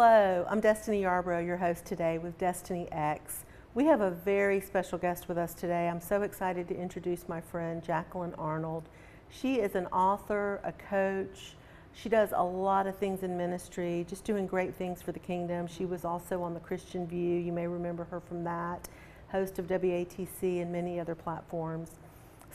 Hello, I'm Destiny Yarbrough, your host today with Destiny X. We have a very special guest with us today. I'm so excited to introduce my friend Jacqueline Arnold. She is an author, a coach. She does a lot of things in ministry, just doing great things for the kingdom. She was also on the Christian View. You may remember her from that, host of WATC and many other platforms.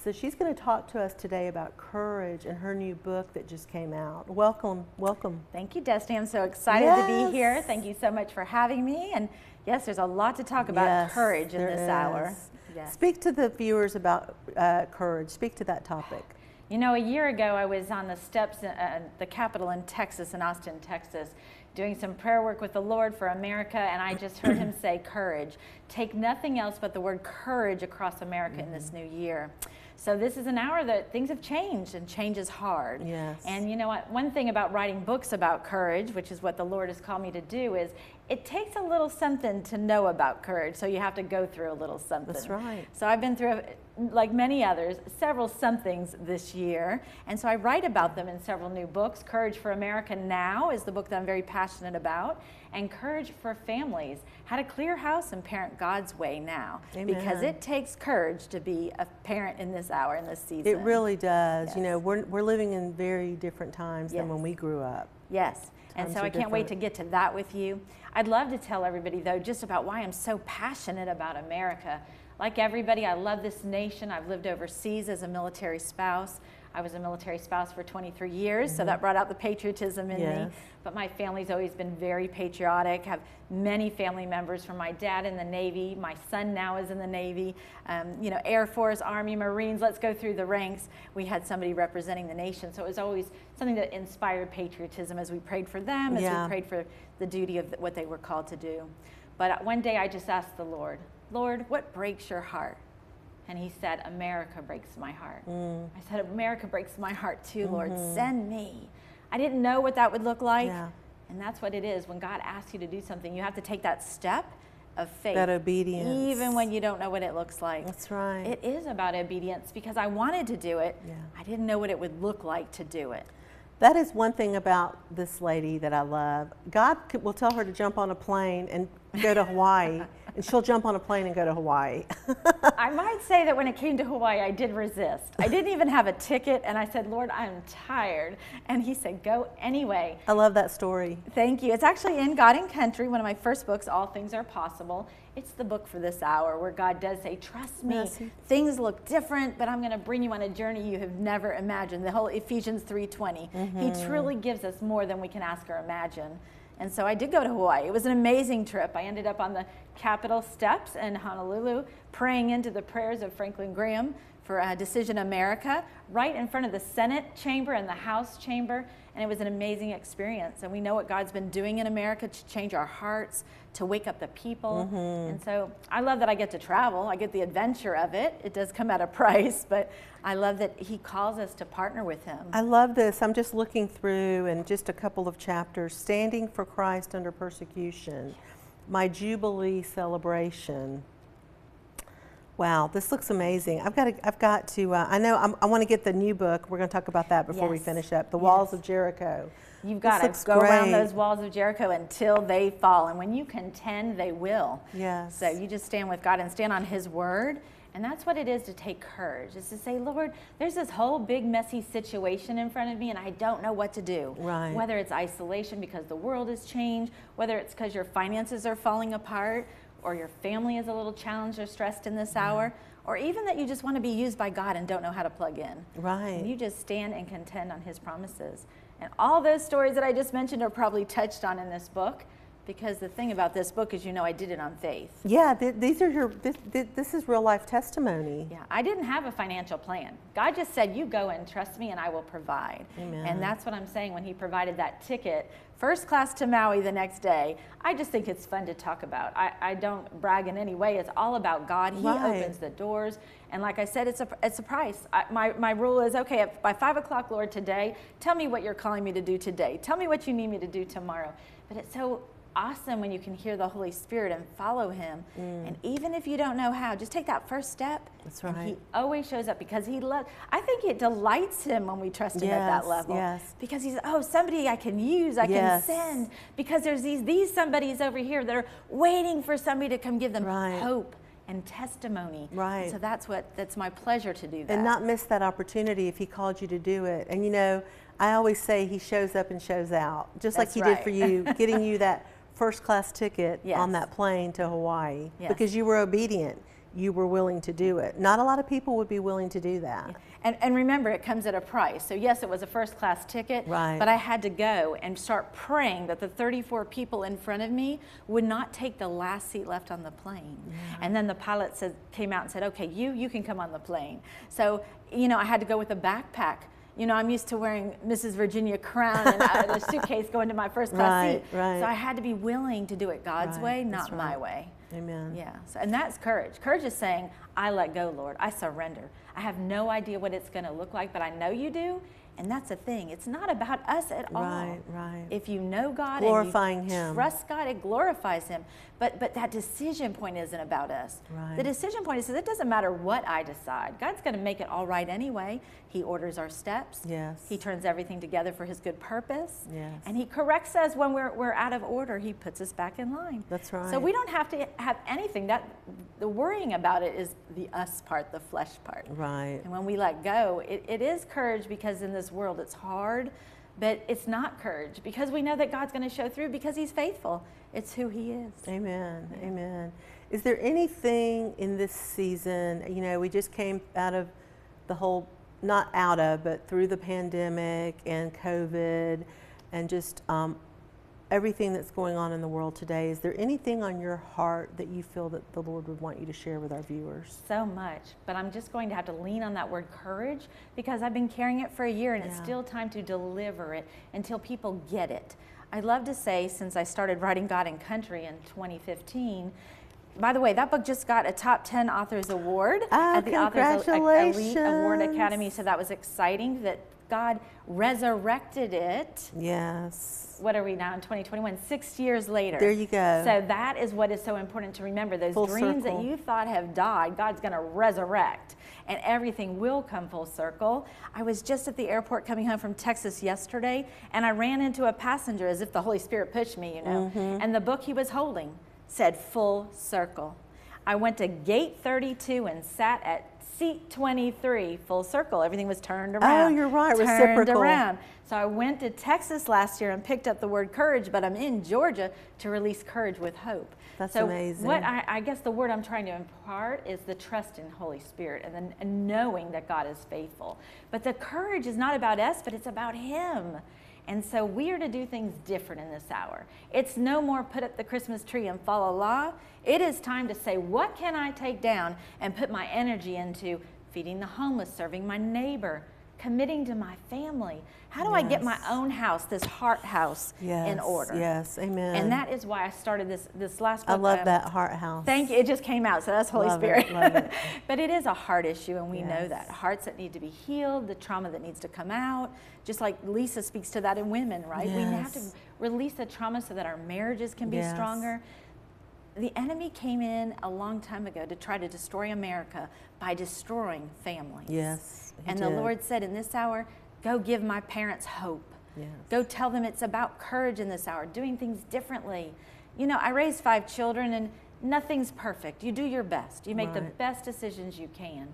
So she's going to talk to us today about courage and her new book that just came out. Welcome, welcome. Thank you, Destiny. I'm so excited yes. to be here. Thank you so much for having me. And yes, there's a lot to talk about yes, courage in this is. hour. Yes. Speak to the viewers about uh, courage. Speak to that topic. You know, a year ago, I was on the steps at uh, the Capitol in Texas, in Austin, Texas, doing some prayer work with the Lord for America, and I just heard him say, Courage. Take nothing else but the word courage across America mm-hmm. in this mm-hmm. new year. So this is an hour that things have changed and change is hard. Yes. And you know what? One thing about writing books about courage, which is what the Lord has called me to do, is it takes a little something to know about courage. So you have to go through a little something. That's right. So I've been through, like many others, several somethings this year. And so I write about them in several new books. Courage for America Now is the book that I'm very passionate about and courage for families. How to clear house and parent God's way now. Amen. Because it takes courage to be a parent in this hour, in this season. It really does. Yes. You know, we're, we're living in very different times yes. than when we grew up. Yes. Times and so I can't different. wait to get to that with you. I'd love to tell everybody, though, just about why I'm so passionate about America. Like everybody, I love this nation. I've lived overseas as a military spouse. I was a military spouse for 23 years, mm-hmm. so that brought out the patriotism in yes. me. But my family's always been very patriotic. Have many family members from my dad in the Navy. My son now is in the Navy. Um, you know, Air Force, Army, Marines. Let's go through the ranks. We had somebody representing the nation, so it was always something that inspired patriotism as we prayed for them, as yeah. we prayed for the duty of what they were called to do. But one day I just asked the Lord, Lord, what breaks your heart? And he said, America breaks my heart. Mm. I said, America breaks my heart too, Lord. Mm-hmm. Send me. I didn't know what that would look like. Yeah. And that's what it is. When God asks you to do something, you have to take that step of faith. That obedience. Even when you don't know what it looks like. That's right. It is about obedience because I wanted to do it. Yeah. I didn't know what it would look like to do it. That is one thing about this lady that I love. God will tell her to jump on a plane and go to Hawaii. and she'll jump on a plane and go to Hawaii. I might say that when it came to Hawaii, I did resist. I didn't even have a ticket, and I said, Lord, I'm tired. And he said, Go anyway. I love that story. Thank you. It's actually in God and Country, one of my first books, All Things Are Possible. It's the book for this hour where God does say, Trust me. Yes. Things look different, but I'm going to bring you on a journey you have never imagined. The whole Ephesians 3:20. Mm-hmm. He truly gives us more than we can ask or imagine. And so I did go to Hawaii. It was an amazing trip. I ended up on the Capitol steps in Honolulu, praying into the prayers of Franklin Graham for uh, Decision America, right in front of the Senate chamber and the House chamber. And it was an amazing experience. And we know what God's been doing in America to change our hearts, to wake up the people. Mm-hmm. And so I love that I get to travel. I get the adventure of it. It does come at a price, but I love that He calls us to partner with Him. I love this. I'm just looking through and just a couple of chapters Standing for Christ Under Persecution, My Jubilee Celebration. Wow, this looks amazing. I've got to, I've got to, uh, I know I'm, i want to get the new book. We're going to talk about that before yes. we finish up The Walls yes. of Jericho. You've got to go great. around those walls of Jericho until they fall. And when you contend, they will. Yes. So you just stand with God and stand on His word. And that's what it is to take courage, is to say, Lord, there's this whole big messy situation in front of me and I don't know what to do. Right. Whether it's isolation because the world has changed, whether it's because your finances are falling apart, or your family is a little challenged or stressed in this hour, or even that you just want to be used by God and don't know how to plug in. Right. And you just stand and contend on His promises. And all those stories that I just mentioned are probably touched on in this book because the thing about this book is you know I did it on faith. Yeah, th- these are your this, th- this is real life testimony. Yeah, I didn't have a financial plan. God just said you go and trust me and I will provide. Amen. And that's what I'm saying when he provided that ticket first class to Maui the next day. I just think it's fun to talk about. I, I don't brag in any way. It's all about God. He right. opens the doors. And like I said, it's a, it's a price. I, my, my rule is okay, by five o'clock, Lord, today, tell me what you're calling me to do today. Tell me what you need me to do tomorrow. But it's so awesome when you can hear the Holy Spirit and follow Him. Mm. And even if you don't know how, just take that first step. That's right. He always shows up because He loves. I think it delights Him when we trust Him yes, at that level. Yes. Because He's oh somebody I can use, I yes. can send. Because there's these these somebodies over here that are waiting for somebody to come give them right. hope and testimony. Right. And So that's what that's my pleasure to do that. And not miss that opportunity if he called you to do it. And you know, I always say he shows up and shows out, just that's like he right. did for you, getting you that first class ticket yes. on that plane to Hawaii yes. because you were obedient. You were willing to do it. Not a lot of people would be willing to do that. And, and remember, it comes at a price. So, yes, it was a first class ticket, right. but I had to go and start praying that the 34 people in front of me would not take the last seat left on the plane. Yeah. And then the pilot said, came out and said, okay, you, you can come on the plane. So, you know, I had to go with a backpack you know, I'm used to wearing Mrs. Virginia crown and uh, a suitcase going to my first class right, seat. Right. So I had to be willing to do it God's right, way, not my way. Amen. Yeah. So, and that's courage. Courage is saying, I let go, Lord. I surrender. I have no idea what it's going to look like, but I know you do. And that's the thing. It's not about us at all. Right, right. If you know God glorifying and you Him, trust God, it glorifies Him. But but that decision point isn't about us. Right. The decision point is that it doesn't matter what I decide. God's going to make it all right anyway. He orders our steps. Yes. He turns everything together for His good purpose. Yes. And He corrects us when we're we're out of order. He puts us back in line. That's right. So we don't have to have anything. That the worrying about it is the us part, the flesh part. Right. And when we let go, it, it is courage because in this world it's hard, but it's not courage because we know that God's going to show through because He's faithful. It's who He is. Amen. Yeah. Amen. Is there anything in this season? You know, we just came out of the whole, not out of, but through the pandemic and COVID and just um, everything that's going on in the world today, is there anything on your heart that you feel that the Lord would want you to share with our viewers? So much, but I'm just going to have to lean on that word courage because I've been carrying it for a year and Yeah. it's still time to deliver it until people get it. I love to say, since I started writing God and Country in 2015, by the way, that book just got a top 10 authors award Ah, at the Authors Elite Award. Academy. So that was exciting that God resurrected it. Yes. What are we now in 2021? Six years later. There you go. So that is what is so important to remember. Those Full dreams circle. that you thought have died, God's going to resurrect, and everything will come full circle. I was just at the airport coming home from Texas yesterday, and I ran into a passenger as if the Holy Spirit pushed me, you know. Mm-hmm. And the book he was holding said full circle. I went to gate 32 and sat at seat 23, full circle. Everything was turned oh, around. Oh, you're right, Turned reciprocal. around. So I went to Texas last year and picked up the word courage, but I'm in Georgia to release courage with hope. That's so amazing. What I, I guess the word I'm trying to impart is the trust in Holy Spirit and then knowing that God is faithful. But the courage is not about us, but it's about Him. And so we are to do things different in this hour. It's no more put up the Christmas tree and follow law. It is time to say, what can I take down and put my energy into feeding the homeless, serving my neighbor, committing to my family? How do I get my own house, this heart house, Yes. in order? Yes. Amen. And that is why I started this this last I love um, that heart house. Thank you. It just came out, so that's Holy Love it, Spirit. love it. but it is a heart issue, and we know that. Hearts that need to be healed, the trauma that needs to come out, just like Lisa speaks to that in women, right? We have to release the trauma so that our marriages can be Yes. stronger. The enemy came in a long time ago to try to destroy America by destroying families. Yes. And the. Lord said in this hour, go give my parents hope. Yes. Go tell them it's about courage in this hour, doing things differently. You know, I raised five children and nothing's perfect. You do your best, you make the best decisions you can.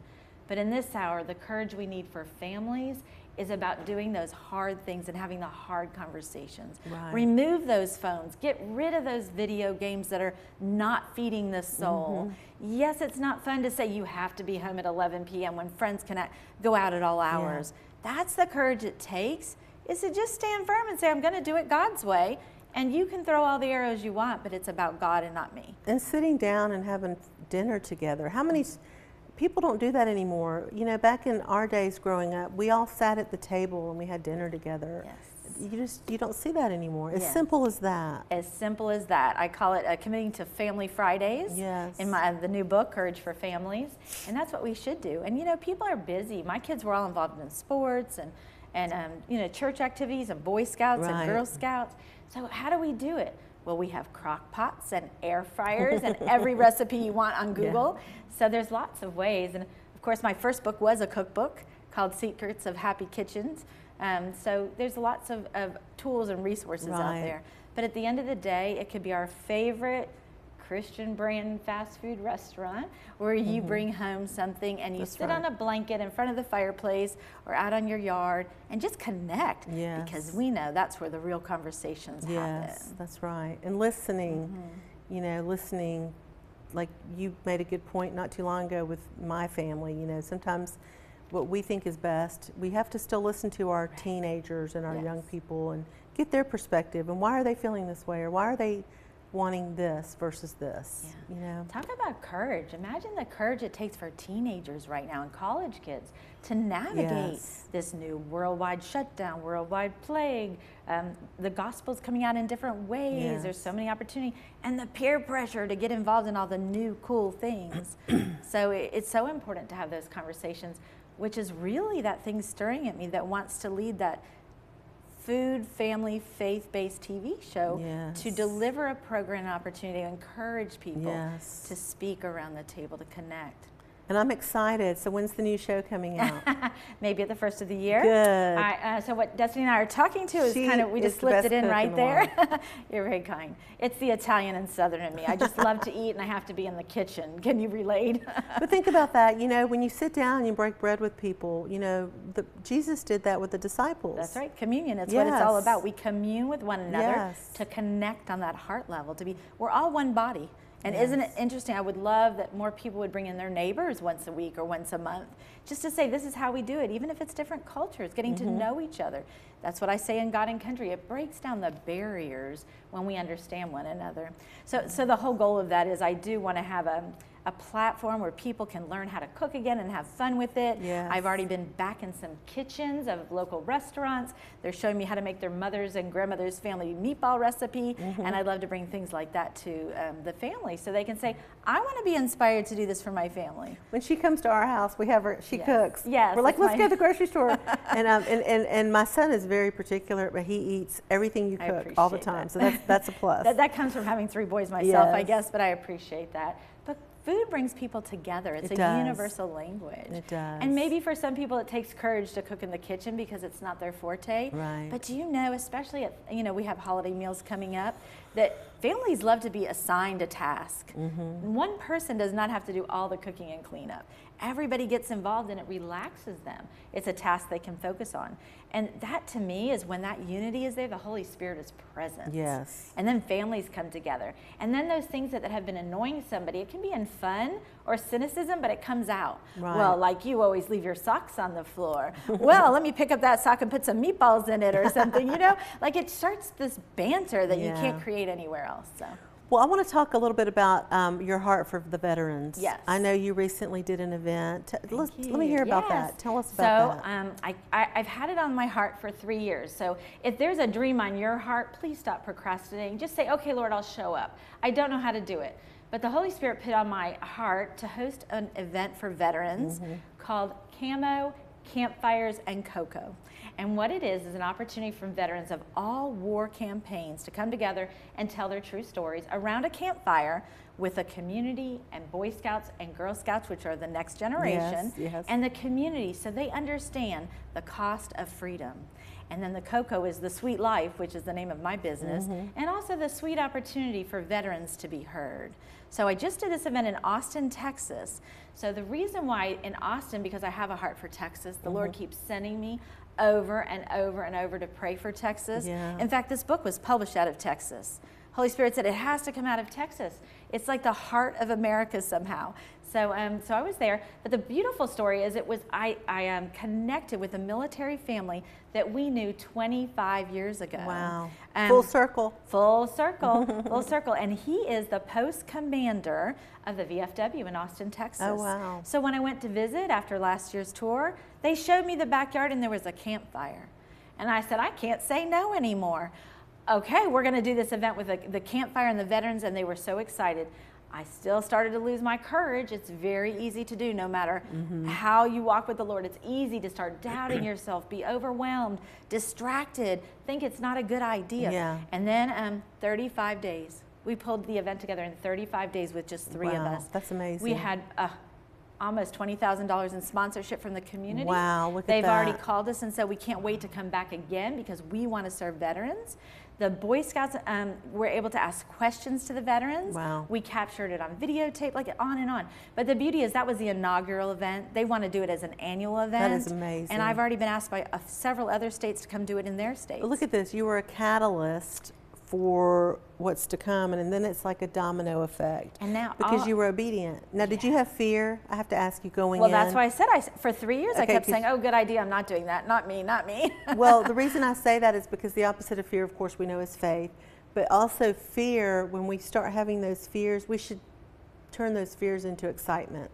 But in this hour, the courage we need for families is about doing those hard things and having the hard conversations. Right. Remove those phones. Get rid of those video games that are not feeding the soul. Mm-hmm. Yes, it's not fun to say you have to be home at 11 p.m. when friends can go out at all hours. That's the courage it takes is to just stand firm and say, I'm going to do it God's way. And you can throw all the arrows you want, but it's about God and not me. and sitting down and having dinner together. How many people don't do that anymore? You know, back in our days growing up, we all sat at the table and we had dinner together. Yes. You just you don't see that anymore. As Yes. simple as that. As simple as that. I call it uh, committing to Family Fridays. Yes. In my the new book, Courage for Families, and that's what we should do. And you know, people are busy. My kids were all involved in sports and and um, you know church activities and Boy Scouts Right. and Girl Scouts. So how do we do it? Well, we have crock pots and air fryers and every recipe you want on Google. Yeah. So there's lots of ways. And of course, my first book was a cookbook called Secrets of Happy Kitchens. Um, so there's lots of, of tools and resources right. out there. But at the end of the day, it could be our favorite Christian brand fast food restaurant where you mm-hmm. bring home something and you That's sit right. on a blanket in front of the fireplace or out on your yard and just connect. Yes. Because we know that's where the real conversations yes, happen. Yes, that's right. And listening, mm-hmm. you know, listening, like you made a good point not too long ago with my family, you know, sometimes what we think is best, we have to still listen to our teenagers and our yes. young people and get their perspective and why are they feeling this way or why are they wanting this versus this. Yeah. You know. Talk about courage. Imagine the courage it takes for teenagers right now and college kids to navigate yes. this new worldwide shutdown, worldwide plague. Um, the gospel's coming out in different ways. Yes. There's so many opportunities, and the peer pressure to get involved in all the new cool things. so it, it's so important to have those conversations, which is really that thing stirring at me that wants to lead that food, family, faith based TV show yes. to deliver a program opportunity to encourage people yes. to speak around the table, to connect. And I'm excited. So when's the new show coming out? Maybe at the first of the year. Good. I, uh, so what Destiny and I are talking to is she kind of we just slipped it in right in there. You're very kind. It's the Italian and Southern in me. I just love to eat and I have to be in the kitchen. Can you relate? but think about that. You know, when you sit down and you break bread with people, you know, the, Jesus did that with the disciples. That's right. Communion. That's yes. what it's all about. We commune with one another yes. to connect on that heart level. To be, we're all one body. And yes. isn't it interesting? I would love that more people would bring in their neighbors once a week or once a month, just to say this is how we do it, even if it's different cultures, getting mm-hmm. to know each other. That's what I say in God and Country. It breaks down the barriers when we understand one another. So, so the whole goal of that is I do want to have a a platform where people can learn how to cook again and have fun with it. Yes. I've already been back in some kitchens of local restaurants. They're showing me how to make their mother's and grandmother's family meatball recipe, mm-hmm. and I'd love to bring things like that to um, the family so they can say, I want to be inspired to do this for my family. When she comes to our house, we have her, she yes. cooks. Yes. We're like, let's go to the grocery store. and, um, and, and, and my son is very particular, but he eats everything you cook all the time. That. So that's, that's a plus. that, that comes from having three boys myself, yes. I guess, but I appreciate that food brings people together. It's it a does. universal language. It does. And maybe for some people it takes courage to cook in the kitchen because it's not their forte. Right. But do you know, especially at, you know, we have holiday meals coming up, that families love to be assigned a task. Mm-hmm. One person does not have to do all the cooking and cleanup. Everybody gets involved and it relaxes them. It's a task they can focus on. And that to me is when that unity is there, the Holy Spirit is present. Yes. And then families come together. And then those things that, that have been annoying somebody, it can be in fun or cynicism, but it comes out. Right. Well, like you always leave your socks on the floor. well, let me pick up that sock and put some meatballs in it or something, you know? Like it starts this banter that yeah. you can't create anywhere else. So. Well, I want to talk a little bit about um, your heart for the veterans. Yes. I know you recently did an event. Let, let, me hear about yes. that. Tell us about so, that. So, um, I, I, I've had it on my heart for three years. So, if there's a dream on your heart, please stop procrastinating. Just say, okay, Lord, I'll show up. I don't know how to do it. But the Holy Spirit put on my heart to host an event for veterans mm-hmm. called Camo, Campfires, and Cocoa. And what it is is an opportunity for veterans of all war campaigns to come together and tell their true stories around a campfire with a community and Boy Scouts and Girl Scouts, which are the next generation, yes, yes. and the community so they understand the cost of freedom. And then the cocoa is the sweet life, which is the name of my business, mm-hmm. and also the sweet opportunity for veterans to be heard. So I just did this event in Austin, Texas. So the reason why in Austin, because I have a heart for Texas, the mm-hmm. Lord keeps sending me over and over and over to pray for Texas. Yeah. In fact, this book was published out of Texas. Holy Spirit said it has to come out of Texas. It's like the heart of America somehow. So, um, so I was there. But the beautiful story is, it was I, I um, connected with a military family that we knew 25 years ago. Wow! Um, full circle. Full circle. full circle. And he is the post commander of the VFW in Austin, Texas. Oh wow! So when I went to visit after last year's tour, they showed me the backyard and there was a campfire, and I said, I can't say no anymore. Okay, we're going to do this event with the, the campfire and the veterans, and they were so excited. I still started to lose my courage. It's very easy to do, no matter mm-hmm. how you walk with the Lord. It's easy to start doubting yourself, be overwhelmed, distracted, think it's not a good idea. Yeah. And then um, 35 days. We pulled the event together in 35 days with just three wow, of us. That's amazing. We had uh, almost $20,000 in sponsorship from the community. Wow, look They've at that. already called us and said we can't wait to come back again because we want to serve veterans. The Boy Scouts um, were able to ask questions to the veterans. Wow. We captured it on videotape, like on and on. But the beauty is that was the inaugural event. They want to do it as an annual event. That is amazing. And I've already been asked by uh, several other states to come do it in their states. Look at this. You were a catalyst for what's to come, and, and then it's like a domino effect. And now, because you were obedient. Now, did you have fear? I have to ask you going well, in. That's why I said I for three years okay, I kept saying, "Oh, good idea. I'm not doing that. Not me. Not me." well, the reason I say that is because the opposite of fear, of course, we know is faith, but also fear. When we start having those fears, we should turn those fears into excitement.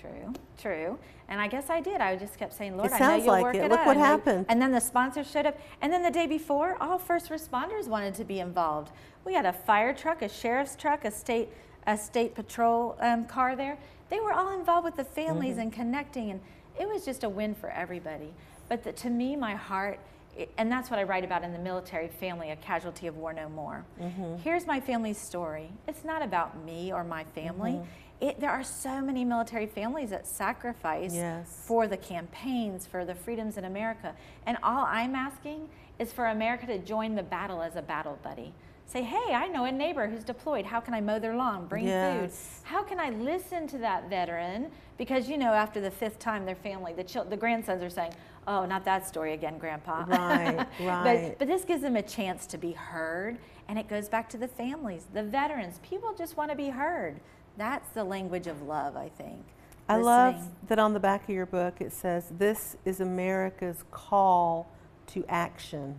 True, true. And I guess I did. I just kept saying, Lord, I know you'll like work it. it Look out. what and happened. They, and then the sponsors showed up. And then the day before, all first responders wanted to be involved. We had a fire truck, a sheriff's truck, a state, a state patrol um, car there. They were all involved with the families mm-hmm. and connecting. And it was just a win for everybody. But the, to me, my heart, it, and that's what I write about in the military family, a casualty of war no more. Mm-hmm. Here's my family's story. It's not about me or my family. Mm-hmm it, there are so many military families that sacrifice yes. for the campaigns, for the freedoms in America. And all I'm asking is for America to join the battle as a battle buddy. Say, hey, I know a neighbor who's deployed. How can I mow their lawn, bring yes. food? How can I listen to that veteran? Because you know, after the fifth time, their family, the, chil- the grandsons are saying, "Oh, not that story again, Grandpa." Right, right. but, but this gives them a chance to be heard, and it goes back to the families, the veterans. People just want to be heard. That's the language of love, I think. I love that on the back of your book it says, This is America's call to action.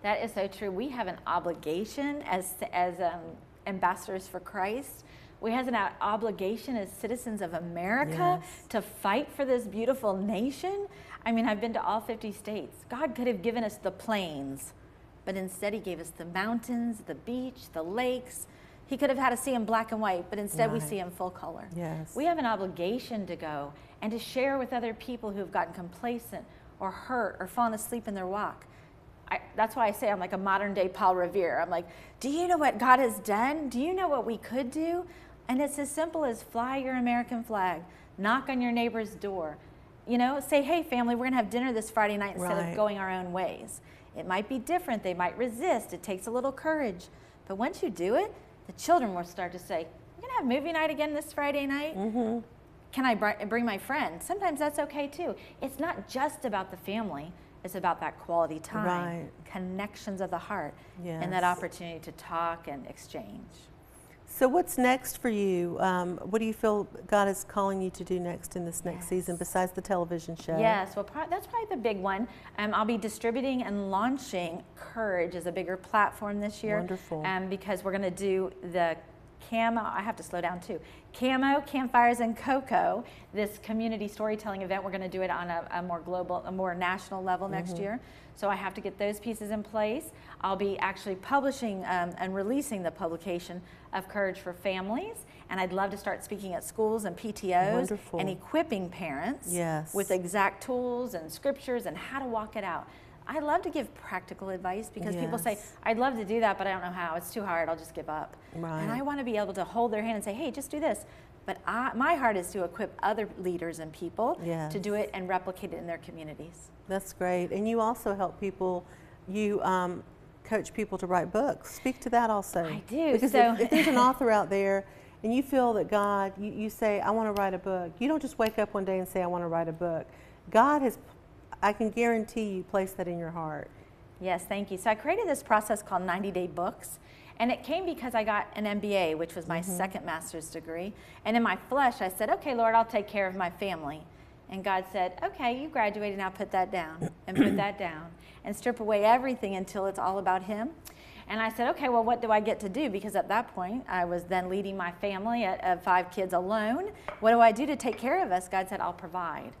That is so true. We have an obligation as, as um, ambassadors for Christ. We have an obligation as citizens of America yes. to fight for this beautiful nation. I mean, I've been to all 50 states. God could have given us the plains, but instead, He gave us the mountains, the beach, the lakes, he could have had us see in black and white, but instead right. we see him full color. Yes. We have an obligation to go and to share with other people who have gotten complacent or hurt or fallen asleep in their walk. I, that's why I say I'm like a modern day Paul Revere. I'm like, do you know what God has done? Do you know what we could do? And it's as simple as fly your American flag, knock on your neighbor's door, you know, say, hey, family, we're going to have dinner this Friday night instead right. of going our own ways. It might be different. They might resist. It takes a little courage. But once you do it, the children will start to say, We're to have movie night again this Friday night. Mm-hmm. Can I bring my friend? Sometimes that's okay too. It's not just about the family, it's about that quality time, right. connections of the heart, yes. and that opportunity to talk and exchange. So, what's next for you? Um, what do you feel God is calling you to do next in this next yes. season besides the television show? Yes, well, pro- that's probably the big one. Um, I'll be distributing and launching Courage as a bigger platform this year. Wonderful. Um, because we're going to do the Camo, I have to slow down too. Camo, Campfires, and Cocoa, this community storytelling event, we're going to do it on a, a, more global, a more national level next mm-hmm. year. So I have to get those pieces in place. I'll be actually publishing um, and releasing the publication of Courage for Families. And I'd love to start speaking at schools and PTOs Wonderful. and equipping parents yes. with exact tools and scriptures and how to walk it out. I love to give practical advice because yes. people say, I'd love to do that, but I don't know how. It's too hard. I'll just give up. Right. And I want to be able to hold their hand and say, hey, just do this. But I, my heart is to equip other leaders and people yes. to do it and replicate it in their communities. That's great. And you also help people, you um, coach people to write books. Speak to that also. I do. Because so if, if there's an author out there and you feel that God, you, you say, I want to write a book, you don't just wake up one day and say, I want to write a book. God has, I can guarantee you, placed that in your heart. Yes, thank you. So I created this process called 90 Day Books. And it came because I got an MBA, which was my mm-hmm. second master's degree. And in my flesh, I said, okay, Lord, I'll take care of my family. And God said, okay, you graduated, now put that down and put that down and strip away everything until it's all about Him. And I said, okay, well, what do I get to do? Because at that point, I was then leading my family at, of five kids alone. What do I do to take care of us? God said, I'll provide.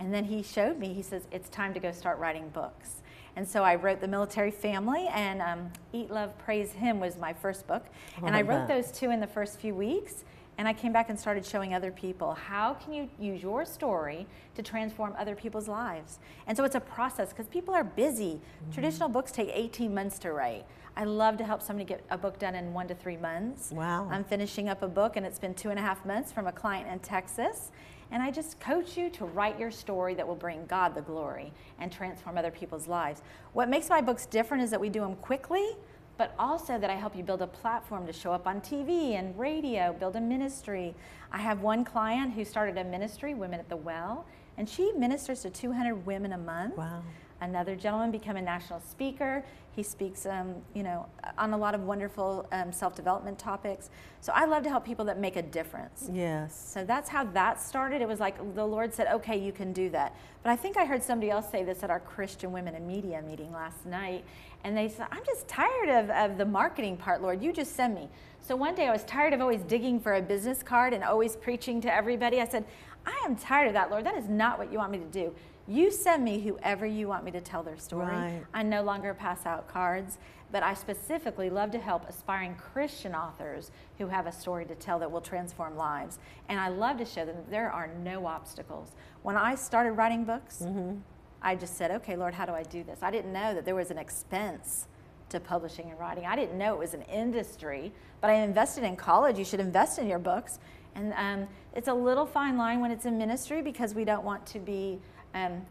And then He showed me, He says, it's time to go start writing books. And so I wrote The Military Family and um, Eat, Love, Praise Him was my first book. and I wrote that. those two in the first few weeks. And I came back and started showing other people how can you use your story to transform other people's lives. And so it's a process because people are busy. Mm-hmm. Traditional books take 18 months to write. I love to help somebody get a book done in one to three months. Wow. I'm finishing up a book and it's been two and a half months from a client in Texas. And I just coach you to write your story that will bring God the glory and transform other people's lives. What makes my books different is that we do them quickly, but also that I help you build a platform to show up on TV and radio, build a ministry. I have one client who started a ministry, Women at the Well, and she ministers to 200 women a month. Wow. Another gentleman become a national speaker. He speaks, um, you know, on a lot of wonderful um, self-development topics. So I love to help people that make a difference. Yes. So that's how that started. It was like the Lord said, "Okay, you can do that." But I think I heard somebody else say this at our Christian Women in Media meeting last night, and they said, "I'm just tired of, of the marketing part, Lord. You just send me." So one day I was tired of always digging for a business card and always preaching to everybody. I said, "I am tired of that, Lord. That is not what you want me to do." You send me whoever you want me to tell their story. Right. I no longer pass out cards, but I specifically love to help aspiring Christian authors who have a story to tell that will transform lives. And I love to show them that there are no obstacles. When I started writing books, mm-hmm. I just said, okay, Lord, how do I do this? I didn't know that there was an expense to publishing and writing. I didn't know it was an industry, but I invested in college. You should invest in your books. And um, it's a little fine line when it's in ministry because we don't want to be um,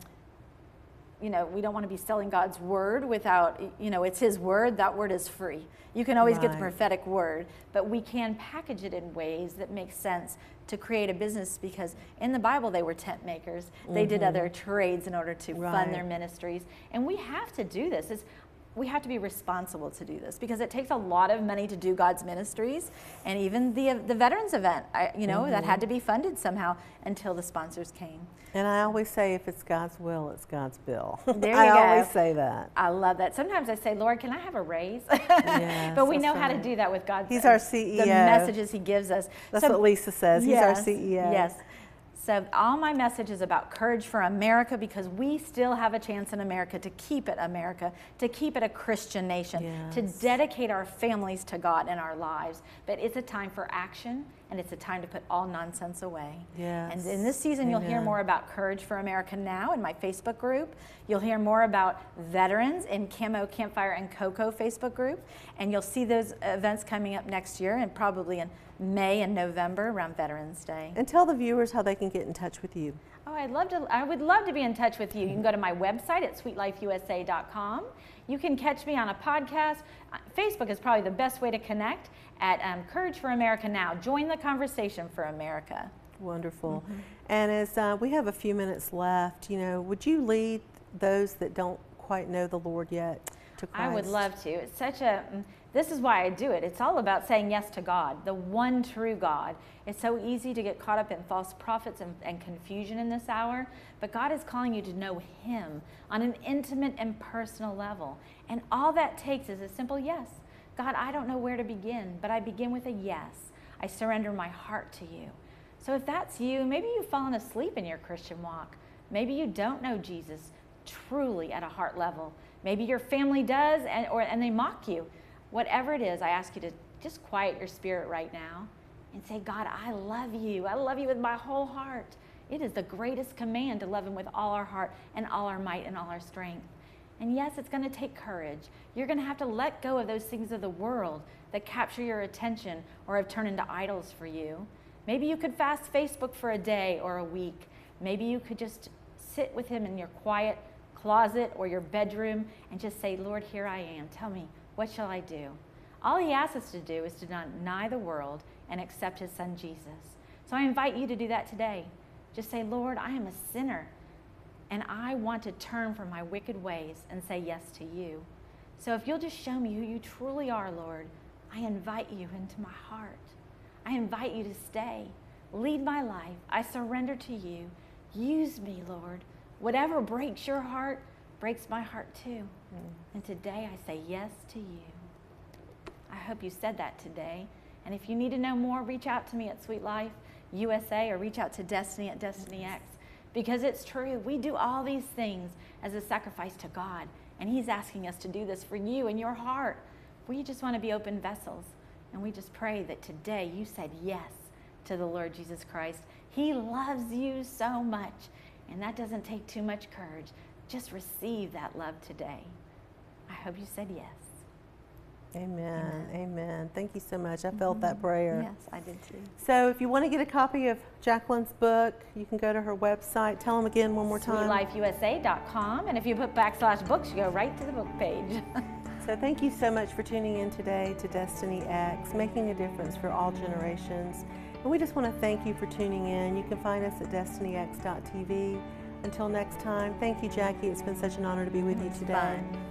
you know, we don't want to be selling God's word without, you know, it's His word. That word is free. You can always right. get the prophetic word, but we can package it in ways that make sense to create a business because in the Bible they were tent makers. They mm-hmm. did other trades in order to right. fund their ministries. And we have to do this. It's, we have to be responsible to do this because it takes a lot of money to do God's ministries, and even the the veterans event, I, you know, mm-hmm. that had mm-hmm. to be funded somehow until the sponsors came. And I always say, if it's God's will, it's God's bill. There you I go. always say that. I love that. Sometimes I say, Lord, can I have a raise? yes, but we know right. how to do that with God. He's our CEO. The messages He gives us. That's so, what Lisa says. He's our CEO. Yes. So, all my message is about courage for America because we still have a chance in America to keep it America, to keep it a Christian nation, yes. to dedicate our families to God in our lives. But it's a time for action and it's a time to put all nonsense away. Yes. And in this season, Amen. you'll hear more about Courage for America Now in my Facebook group. You'll hear more about veterans in Camo, Campfire, and Cocoa Facebook group. And you'll see those events coming up next year and probably in May and November around Veterans Day. And tell the viewers how they can get in touch with you. Oh, I'd love to. I would love to be in touch with you. You can go to my website at sweetlifeusa.com. You can catch me on a podcast. Uh, Facebook is probably the best way to connect at um, Courage for America Now. Join the conversation for America. Wonderful. Mm-hmm. And as uh, we have a few minutes left, you know, would you lead those that don't quite know the Lord yet to Christ? I would love to. It's such a mm, this is why I do it. It's all about saying yes to God, the one true God. It's so easy to get caught up in false prophets and, and, confusion in this hour, but God is calling you to know Him on an intimate and personal level. And all that takes is a simple yes. God, I don't know where to begin, but I begin with a yes. I surrender my heart to you. So if that's you, maybe you've fallen asleep in your Christian walk. Maybe you don't know Jesus truly at a heart level. Maybe your family does and, or, and they mock you. Whatever it is, I ask you to just quiet your spirit right now and say, God, I love you. I love you with my whole heart. It is the greatest command to love Him with all our heart and all our might and all our strength. And yes, it's going to take courage. You're going to have to let go of those things of the world that capture your attention or have turned into idols for you. Maybe you could fast Facebook for a day or a week. Maybe you could just sit with Him in your quiet closet or your bedroom and just say, Lord, here I am. Tell me, what shall I do? All he asks us to do is to deny the world and accept his son Jesus. So I invite you to do that today. Just say, Lord, I am a sinner and I want to turn from my wicked ways and say yes to you. So if you'll just show me who you truly are, Lord, I invite you into my heart. I invite you to stay. Lead my life. I surrender to you. Use me, Lord. Whatever breaks your heart, breaks my heart too. Mm. And today I say yes to you. I hope you said that today. And if you need to know more, reach out to me at Sweet Life USA or reach out to Destiny at Destiny X because it's true. We do all these things as a sacrifice to God, And He's asking us to do this for you and your heart. We just want to be open vessels. And we just pray that today you said yes to the Lord Jesus Christ. He loves you so much. And that doesn't take too much courage. Just receive that love today. I hope you said yes. Amen. Amen. Amen. Thank you so much. I felt mm-hmm. that prayer. Yes, I did too. So, if you want to get a copy of Jacqueline's book, you can go to her website. Tell them again one more time. SweetLifeUSA.com. And if you put backslash books, you go right to the book page. so, thank you so much for tuning in today to Destiny X, making a difference for all generations. And we just want to thank you for tuning in. You can find us at destinyx.tv. Until next time, thank you, Jackie. It's been such an honor to be with you today. Fun.